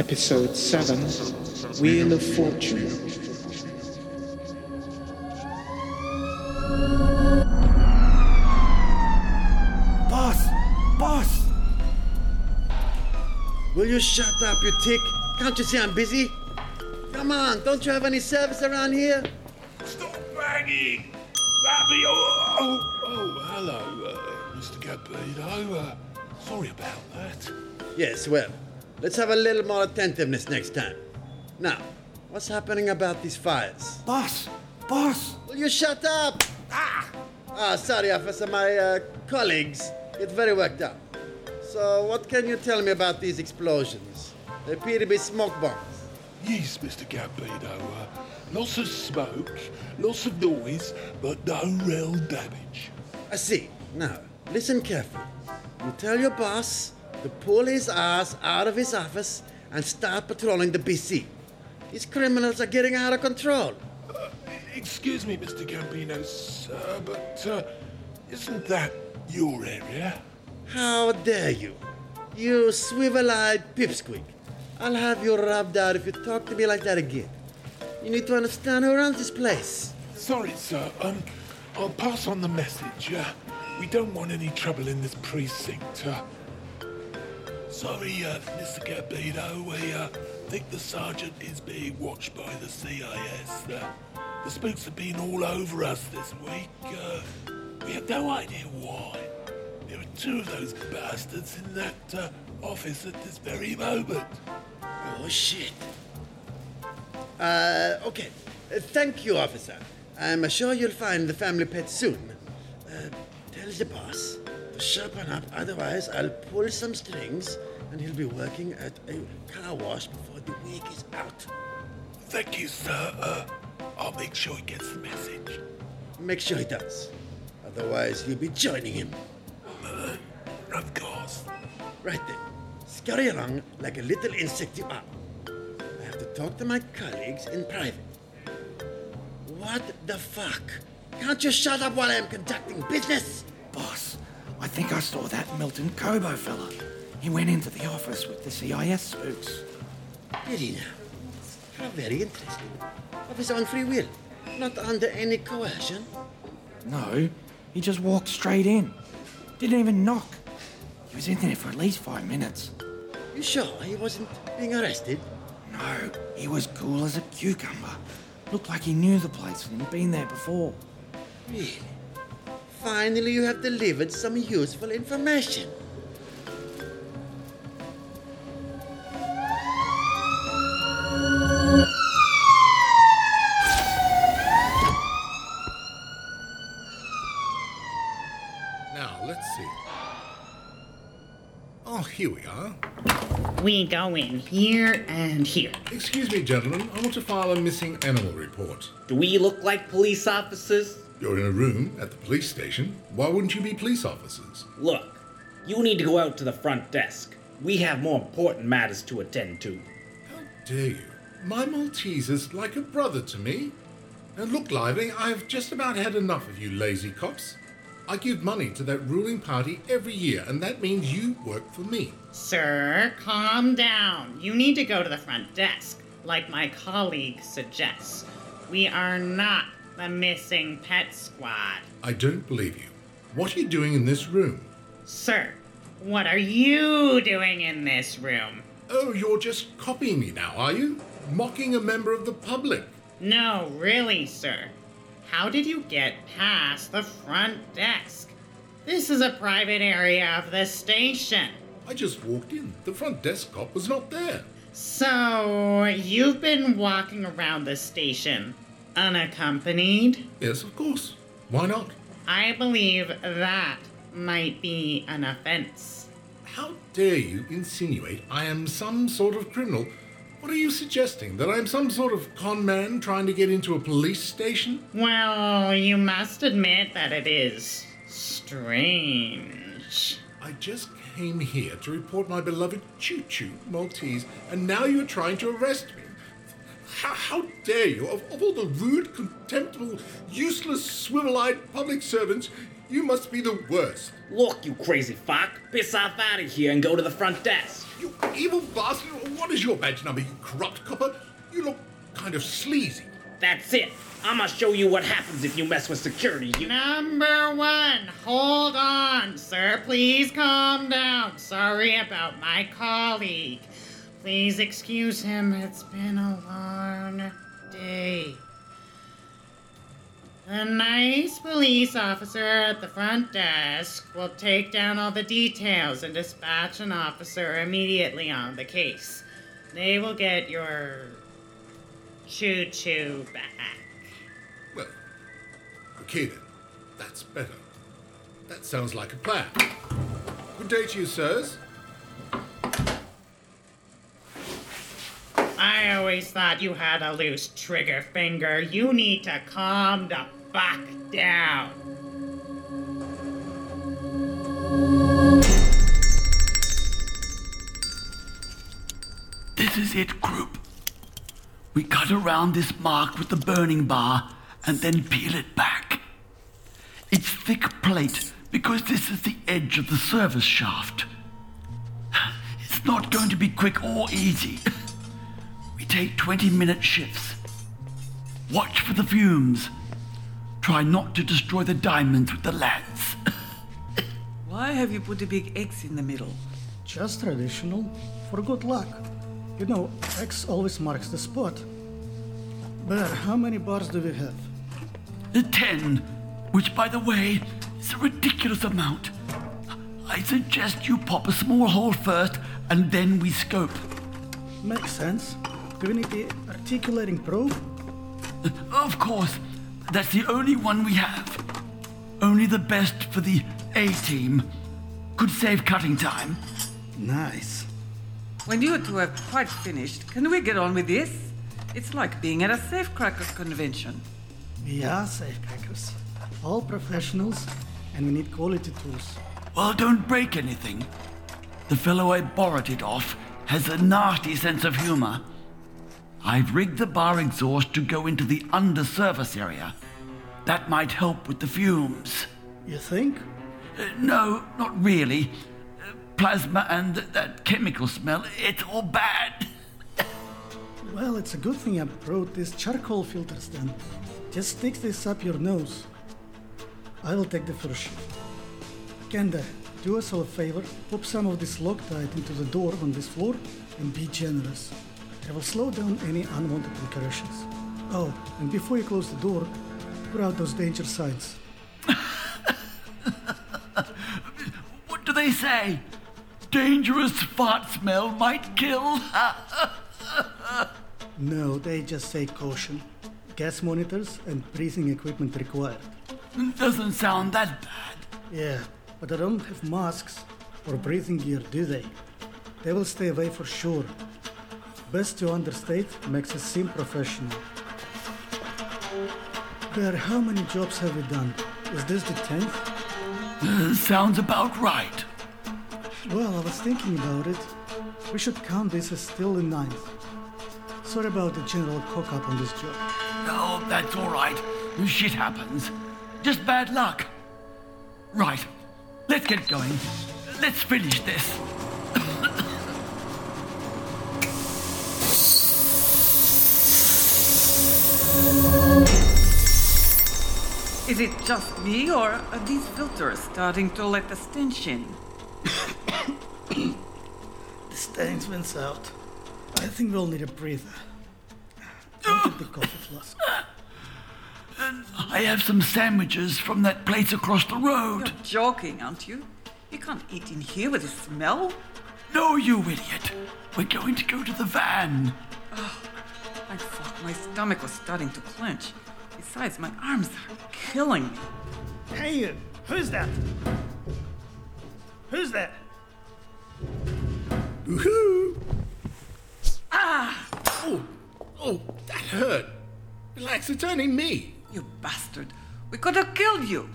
Episode 7 Wheel of Fortune. Boss! Boss! Will you shut up, you tick? Can't you see I'm busy? Come on, don't you have any service around here? Stop banging! That'd be. Oh, oh, oh hello, uh, Mr. Gambino. Uh, sorry about that. Yes, well, let's have a little more attentiveness next time. Now, what's happening about these fires? Boss! Boss! Will you shut up? Ah! Ah, sorry, officer. My uh, colleagues get very worked up. So, what can you tell me about these explosions? They appear to be smoke bombs. Yes, Mr. Gambino. Uh, lots of smoke, lots of noise, but no real damage. I see. Now, listen carefully. You tell your boss to pull his ass out of his office and start patrolling the BC. These criminals are getting out of control. Uh, excuse me, Mr. Gambino, sir, but uh, isn't that your area? How dare you? You swivel eyed pipsqueak. I'll have you rubbed out if you talk to me like that again. You need to understand who runs this place. Sorry, sir. Um, I'll pass on the message. Uh, we don't want any trouble in this precinct. Uh, sorry, uh, Mr. Gambino. We uh, think the sergeant is being watched by the CIS. Uh, the spooks have been all over us this week. Uh, we have no idea why. There are two of those bastards in that uh, office at this very moment. Oh, shit. Uh, okay. Thank you, officer. I'm sure you'll find the family pet soon. Tell the boss sharpen up, otherwise, I'll pull some strings and he'll be working at a car wash before the week is out. Thank you, sir. Uh, I'll make sure he gets the message. Make sure he does. Otherwise, you'll be joining him. Uh, of course. Right then. Scurry along like a little insect you are. I have to talk to my colleagues in private. What the fuck? Can't you shut up while I'm conducting business? Boss, I think I saw that Milton Kobo fella. He went into the office with the CIS spooks. Did he now? How very interesting. Of his own free will. Not under any coercion. No, he just walked straight in. Didn't even knock. He was in there for at least five minutes. You sure he wasn't being arrested? No, he was cool as a cucumber. Looked like he knew the place and had been there before. Really? Finally, you have delivered some useful information. Now, let's see. Oh, here we are. We go in here and here. Excuse me, gentlemen. I want to file a missing animal report. Do we look like police officers? You're in a room at the police station. Why wouldn't you be police officers? Look, you need to go out to the front desk. We have more important matters to attend to. How dare you? My Maltese is like a brother to me. And look, Lively, I've just about had enough of you lazy cops. I give money to that ruling party every year, and that means you work for me. Sir, calm down. You need to go to the front desk, like my colleague suggests. We are not the missing pet squad. I don't believe you. What are you doing in this room? Sir, what are you doing in this room? Oh, you're just copying me now, are you? Mocking a member of the public. No, really, sir. How did you get past the front desk? This is a private area of the station. I just walked in. The front desk cop was not there. So, you've been walking around the station unaccompanied? Yes, of course. Why not? I believe that might be an offense. How dare you insinuate I am some sort of criminal? What are you suggesting? That I'm some sort of con man trying to get into a police station? Well, you must admit that it is strange. I just came here to report my beloved Choo Choo Maltese, and now you're trying to arrest me. How, how dare you? Of, of all the rude, contemptible, useless, swivel eyed public servants, You must be the worst. Look, you crazy fuck. Piss off out of here and go to the front desk. You evil bastard. What is your badge number, you corrupt copper? You look kind of sleazy. That's it. I'ma show you what happens if you mess with security. You Number one, hold on, sir. Please calm down. Sorry about my colleague. Please excuse him. It's been a long day. The nice police officer at the front desk will take down all the details and dispatch an officer immediately on the case. They will get your choo choo back. Well, okay then. That's better. That sounds like a plan. Good day to you, sirs. I always thought you had a loose trigger finger. You need to calm the fuck down. This is it, group. We cut around this mark with the burning bar and then peel it back. It's thick plate because this is the edge of the service shaft. It's not going to be quick or easy. We take 20 minute shifts. Watch for the fumes. Try not to destroy the diamonds with the lance. Why have you put a big X in the middle? Just traditional, for good luck. You know, X always marks the spot. But how many bars do we have? The 10, which, by the way, is a ridiculous amount. I suggest you pop a small hole first and then we scope. Makes sense. Do we need the articulating probe? Of course, that's the only one we have. Only the best for the A team. Could save cutting time. Nice. When you two have quite finished, can we get on with this? It's like being at a safecracker convention. We are safecrackers. All professionals, and we need quality tools. Well, don't break anything. The fellow I borrowed it off has a nasty sense of humor. I've rigged the bar exhaust to go into the undersurface area. That might help with the fumes. You think? Uh, no, not really. Uh, plasma and th- that chemical smell, it's all bad. Well, it's a good thing I brought these charcoal filters then. Just stick this up your nose. I will take the first shift. Kenda, do us all a favor, pop some of this Loctite into the door on this floor and be generous. It will slow down any unwanted incursions. Oh, and before you close the door, put out those danger signs. What do they say? Dangerous fart smell might kill. No, they just say caution. Gas monitors and breathing equipment required. It Doesn't sound that bad. Yeah, but they don't have masks or breathing gear, do they? They will stay away for sure. Best to understate makes us seem professional. Bear, how many jobs have we done? Is this the tenth? Uh, sounds about right. Well, I was thinking about it. We should count this as still the ninth. Sorry about the general cock up on this job. Oh, that's all right. Shit happens. Just bad luck. Right. Let's get going. Let's finish this. Is it just me, or are these filters starting to let the stench in? The stench went out. I think we'll need a breather. I'll get the coffee flask. I have some sandwiches from that place across the road. You're joking, aren't you? You can't eat in here with the smell. No, you idiot. We're going to go to the van. Ah, I thought my stomach was starting to clench. Besides, my arms are killing me. Hey, you! who's that? Who's that? Woohoo! Ah! Oh, oh, that hurt. Relax, it's only me. You bastard. We could have killed you.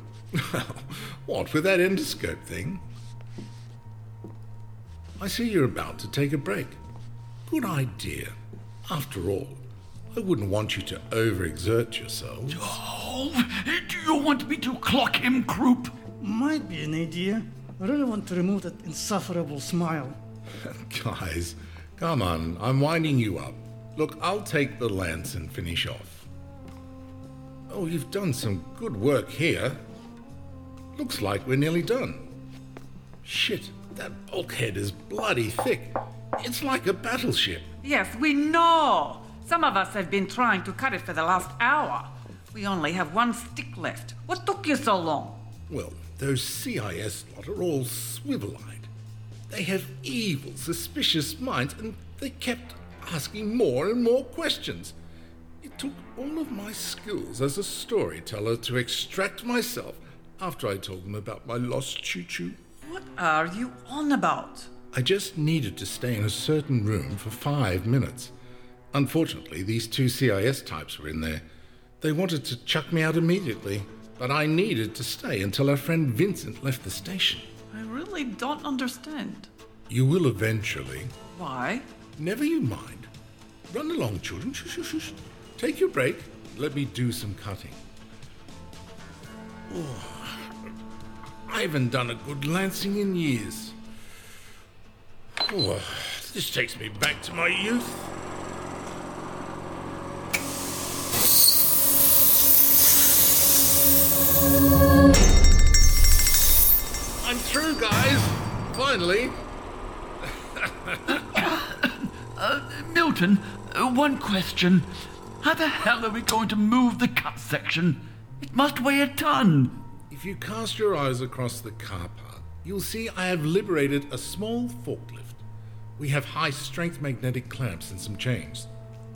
what, with that endoscope thing? I see you're about to take a break. Good idea. After all, I wouldn't want you to overexert yourselves. Oh, do you want me to clock him, Croup? might be an idea. I really want to remove that insufferable smile. Guys, come on, I'm winding you up. Look, I'll take the lance and finish off. Oh, you've done some good work here. Looks like we're nearly done. Shit, that bulkhead is bloody thick. It's like a battleship. Yes, we know. Some of us have been trying to cut it for the last hour. We only have one stick left. What took you so long? Well, those CIS lot are all swivel eyed. They have evil, suspicious minds, and they kept asking more and more questions. It took all of my skills as a storyteller to extract myself after I told them about my lost choo choo. What are you on about? I just needed to stay in a certain room for five minutes. Unfortunately, these two CIS types were in there. They wanted to chuck me out immediately, but I needed to stay until our friend Vincent left the station. I really don't understand. You will eventually. Why? Never you mind. Run along, children. Shush, shush, shush. Take your break. Let me do some cutting. Oh, I haven't done a good lancing in years. Oh, this takes me back to my youth. Finally. Uh, Milton, uh, one question. How the hell are we going to move the cut section? It must weigh a ton. If you cast your eyes across the car park, you'll see I have liberated a small forklift. We have high strength magnetic clamps and some chains.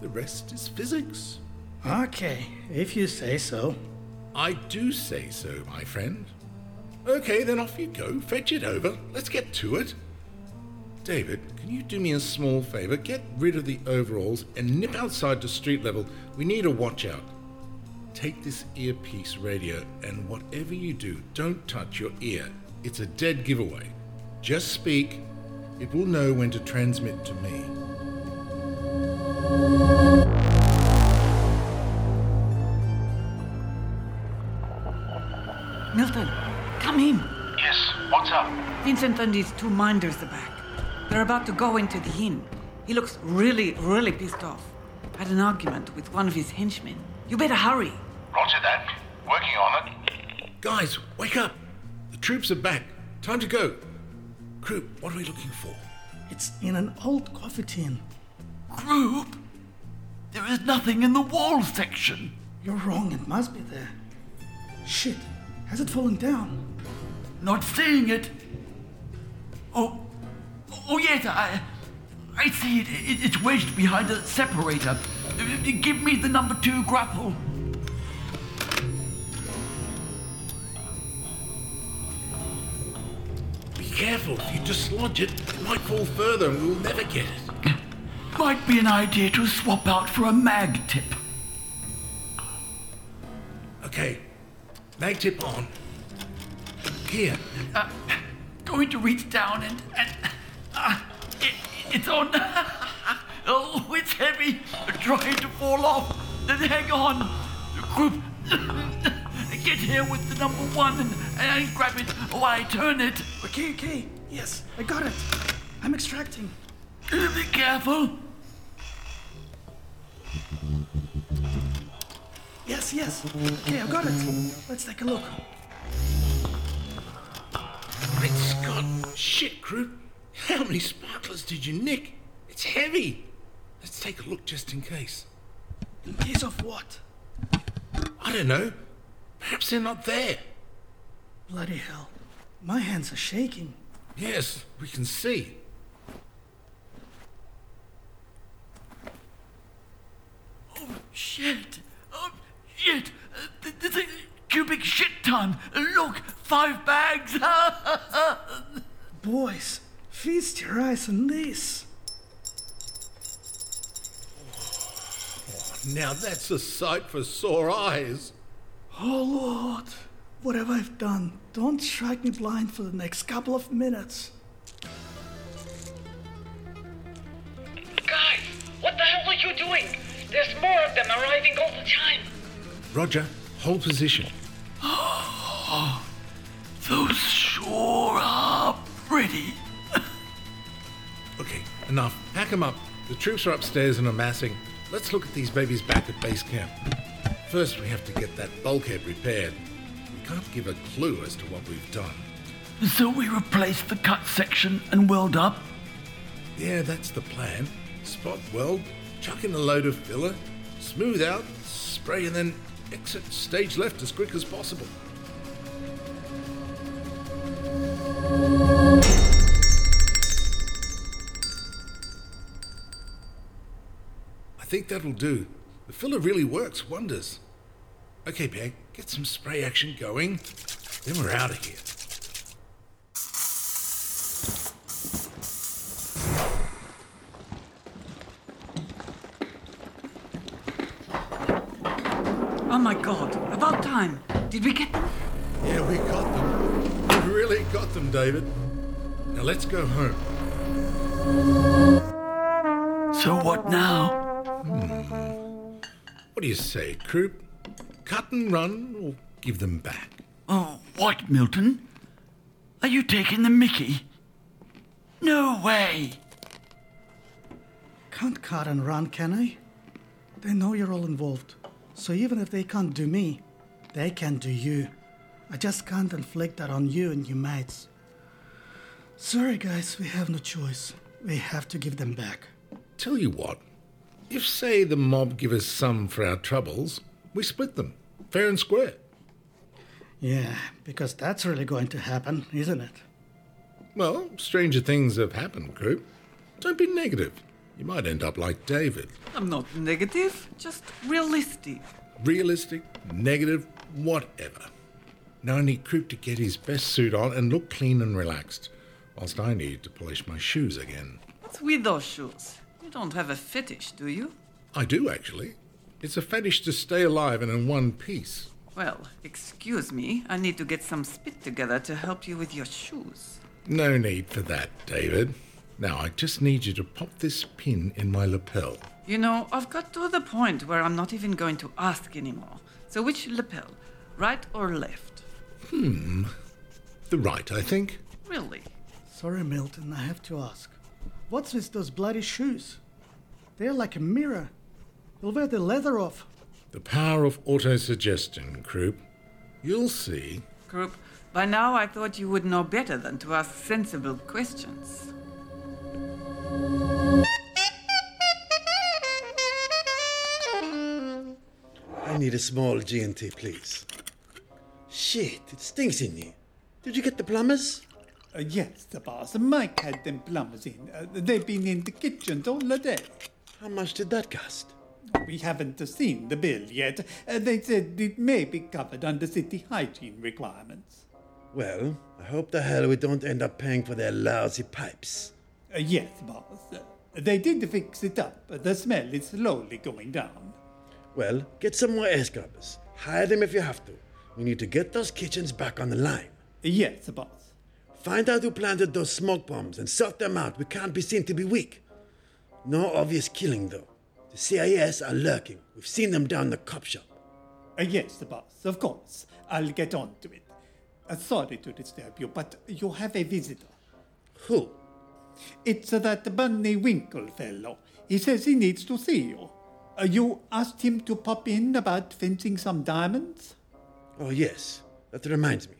The rest is physics. Okay, if you say so. I do say so, my friend. Okay, then off you go. Fetch it over. Let's get to it. David, can you do me a small favor? Get rid of the overalls and nip outside to street level. We need a watch out. Take this earpiece radio, and whatever you do, don't touch your ear. It's a dead giveaway. Just speak. It will know when to transmit to me. Vincent and his two minders are back. They're about to go into the inn. He looks really, really pissed off. Had an argument with one of his henchmen. You better hurry. Roger that. Working on it. Guys, wake up! The troops are back. Time to go. Crew, what are we looking for? It's in an old coffee tin. Croup? There is nothing in the wall section. You're wrong, it must be there. Shit, has it fallen down? Not seeing it. Oh, oh yes, I, I see it. it it's wedged behind a separator. Give me the number two grapple. Be careful. If you dislodge it, it might fall further and we'll never get it. Might be an idea to swap out for a mag tip. Okay, mag tip on. Here. Uh, going to reach down and. and uh, it, it's on. oh, it's heavy. Trying to fall off. Then hang on. Croup. Get here with the number one and, and grab it while I turn it. Okay, okay. Yes, I got it. I'm extracting. Be careful. Yes, yes. Okay, I got it. Let's take a look. Scott! Shit, crew! How many sparklers did you nick? It's heavy! Let's take a look just in case. In case of what? I don't know. Perhaps they're not there. Bloody hell. My hands are shaking. Yes, we can see. Oh, shit. Oh, shit. Uh, There's a cubic shit ton. Look, five bags. Boys, feast your eyes on this. Oh, now that's a sight for sore eyes. Oh Lord, what have I done? Don't strike me blind for the next couple of minutes. Guys, what the hell are you doing? There's more of them arriving all the time. Roger, hold position. Those sure are pretty. Okay, enough. Pack 'em up. The troops are upstairs and amassing. Let's look at these babies back at base camp. First, we have to get that bulkhead repaired. We can't give a clue as to what we've done. So we replace the cut section and weld up? Yeah, that's the plan. Spot weld, chuck in a load of filler, smooth out, spray, and then exit stage left as quick as possible. Think that'll do. The filler really works wonders. Okay, Peg, get some spray action going. Then we're out of here. Oh my god, about time. Did we get them? Yeah, we got them. We really got them, David. Now let's go home. So what now? Hmm. What do you say, Croup? Cut and run or give them back? Oh, what, Milton? Are you taking the mickey? No way! Can't cut and run, can I? They know you're all involved. So even if they can't do me, they can do you. I just can't inflict that on you and your mates. Sorry, guys, we have no choice. We have to give them back. Tell you what, if, say, the mob give us some for our troubles, we split them, fair and square. Yeah, because that's really going to happen, isn't it? Well, stranger things have happened, Croup. Don't be negative. You might end up like David. I'm not negative, just realistic. Realistic, negative, whatever. Now I need Croup to get his best suit on and look clean and relaxed, whilst I need to polish my shoes again. What's with those shoes? You don't have a fetish, do you? I do, actually. It's a fetish to stay alive and in one piece. Well, excuse me, I need to get some spit together to help you with your shoes. No need for that, David. Now I just need you to pop this pin in my lapel. You know, I've got to the point where I'm not even going to ask anymore. So which lapel? Right or left? Hmm. The right, I think. Really? Sorry, Milton, I have to ask. What's with those bloody shoes? They're like a mirror. You'll wear the leather off. The power of autosuggestion, Croup. You'll see. Croup, by now I thought you would know better than to ask sensible questions. I need a small G&T, please. Shit, it stinks in here. Did you get the plumbers? Uh, yes, the boss. Mike had them plumbers in. Uh, they've been in the kitchens all the day. How much did that cost? We haven't seen the bill yet. Uh, they said it may be covered under city hygiene requirements. Well, I hope the hell we don't end up paying for their lousy pipes. Uh, yes, boss. Uh, they did fix it up. The smell is slowly going down. Well, get some more air scrubbers. Hire them if you have to. We need to get those kitchens back on the line. Yes, boss. Find out who planted those smoke bombs and sort them out. We can't be seen to be weak. No obvious killing, though. The CIS are lurking. We've seen them down the cop shop. Uh, yes, boss, of course. I'll get on to it. Uh, sorry to disturb you, but you have a visitor. Who? It's uh, that Bunny Winkle fellow. He says he needs to see you. Uh, you asked him to pop in about fencing some diamonds? Oh, yes. That reminds me.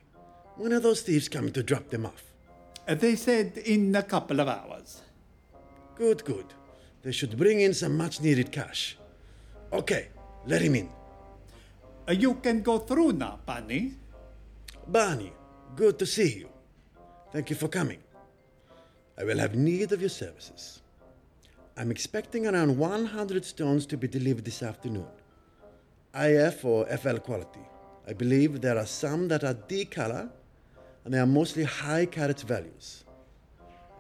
When are those thieves coming to drop them off? They said in a couple of hours. Good, good. They should bring in some much needed cash. Okay, let him in. Uh, you can go through now, Bunny. Barney, good to see you. Thank you for coming. I will have need of your services. I'm expecting around 100 stones to be delivered this afternoon. IF or FL quality. I believe there are some that are D color and they are mostly high carat values.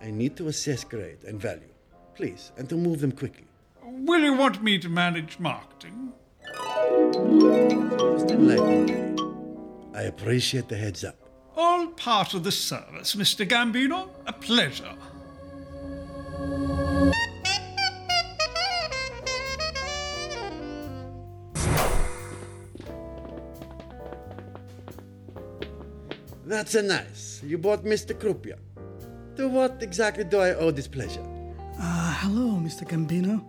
I need to assess grade and value, please, and to move them quickly. Will you want me to manage marketing? Most enlightening. I appreciate the heads up. All part of the service, Mr. Gambino. A pleasure. That's a nice. You bought Mr. Krupia. To what exactly do I owe this pleasure? Uh, hello, Mr. Gambino.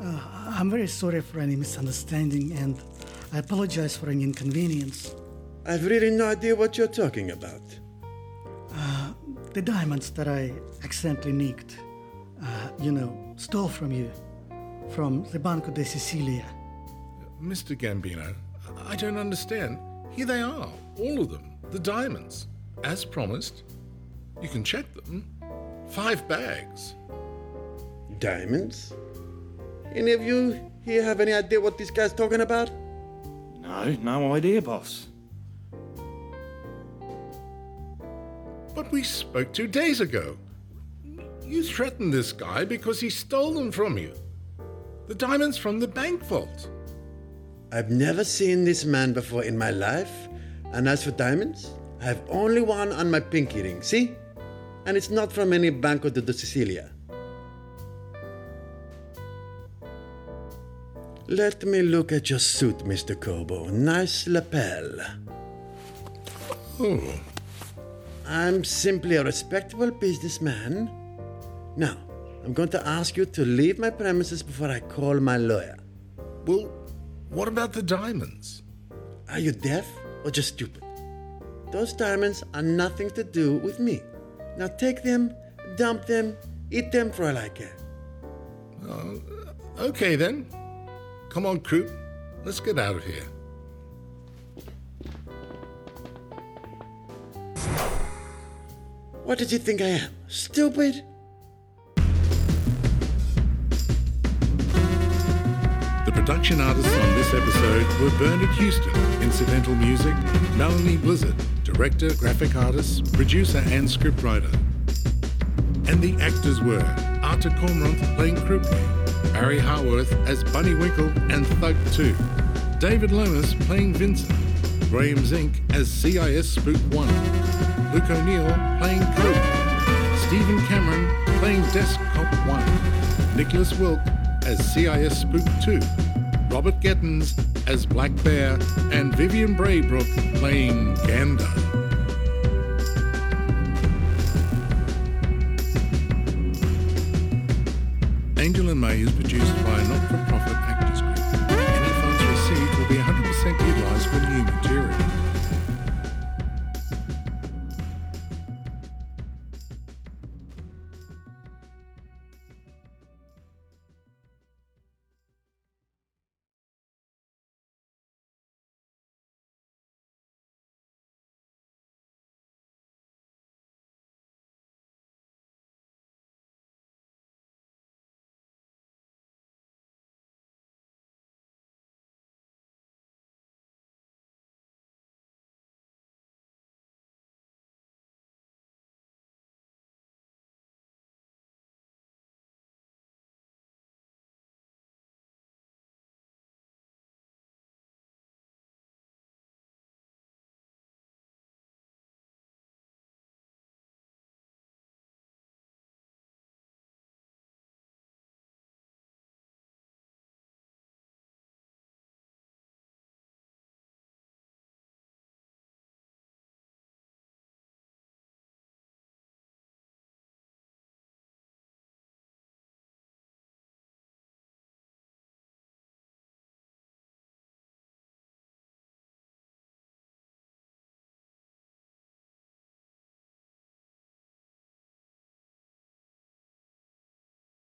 Uh, I'm very sorry for any misunderstanding and I apologize for any inconvenience. I've really no idea what you're talking about. Uh, the diamonds that I accidentally nicked, uh, you know, stole from you, from the Banco de Sicilia. Mr. Gambino, I don't understand. Here they are, all of them, the diamonds, as promised. You can check them. Five bags. Diamonds? Any of you here have any idea what this guy's talking about? No, no idea, boss. But we spoke two days ago. You threatened this guy because he stole them from you. The diamonds from the bank vault. I've never seen this man before in my life, and as for diamonds, I have only one on my pinky ring, see? And it's not from any Banco de Sicilia. Let me look at your suit, Mr. Kobo. Nice lapel. Oh. I'm simply a respectable businessman. Now, I'm going to ask you to leave my premises before I call my lawyer. Well, what about the diamonds? Are you deaf or just stupid? Those diamonds are nothing to do with me. Now take them, dump them, eat them for all I care. Uh, okay then. Come on, Croup. Let's get out of here. What did you think I am? Stupid? The production artists on this episode were Bernard Houston, incidental music, Melanie Blizzard, director, graphic artist, producer, and scriptwriter. And the actors were Arthur Cormorant playing Croup, Barry Harworth as Bunny Winkle and Thug 2, David Lomas playing Vincent, Graham Zink as CIS Spook 1, Luke O'Neill playing Cope, Stephen Cameron playing Desk Cop 1, Nicholas Wilk as CIS Spook 2, Robert Gettins as Black Bear, and Vivian Braybrook playing Gander. Angel and May is produced by a not-for-profit actors group. Any funds received will be 100% utilised for new material.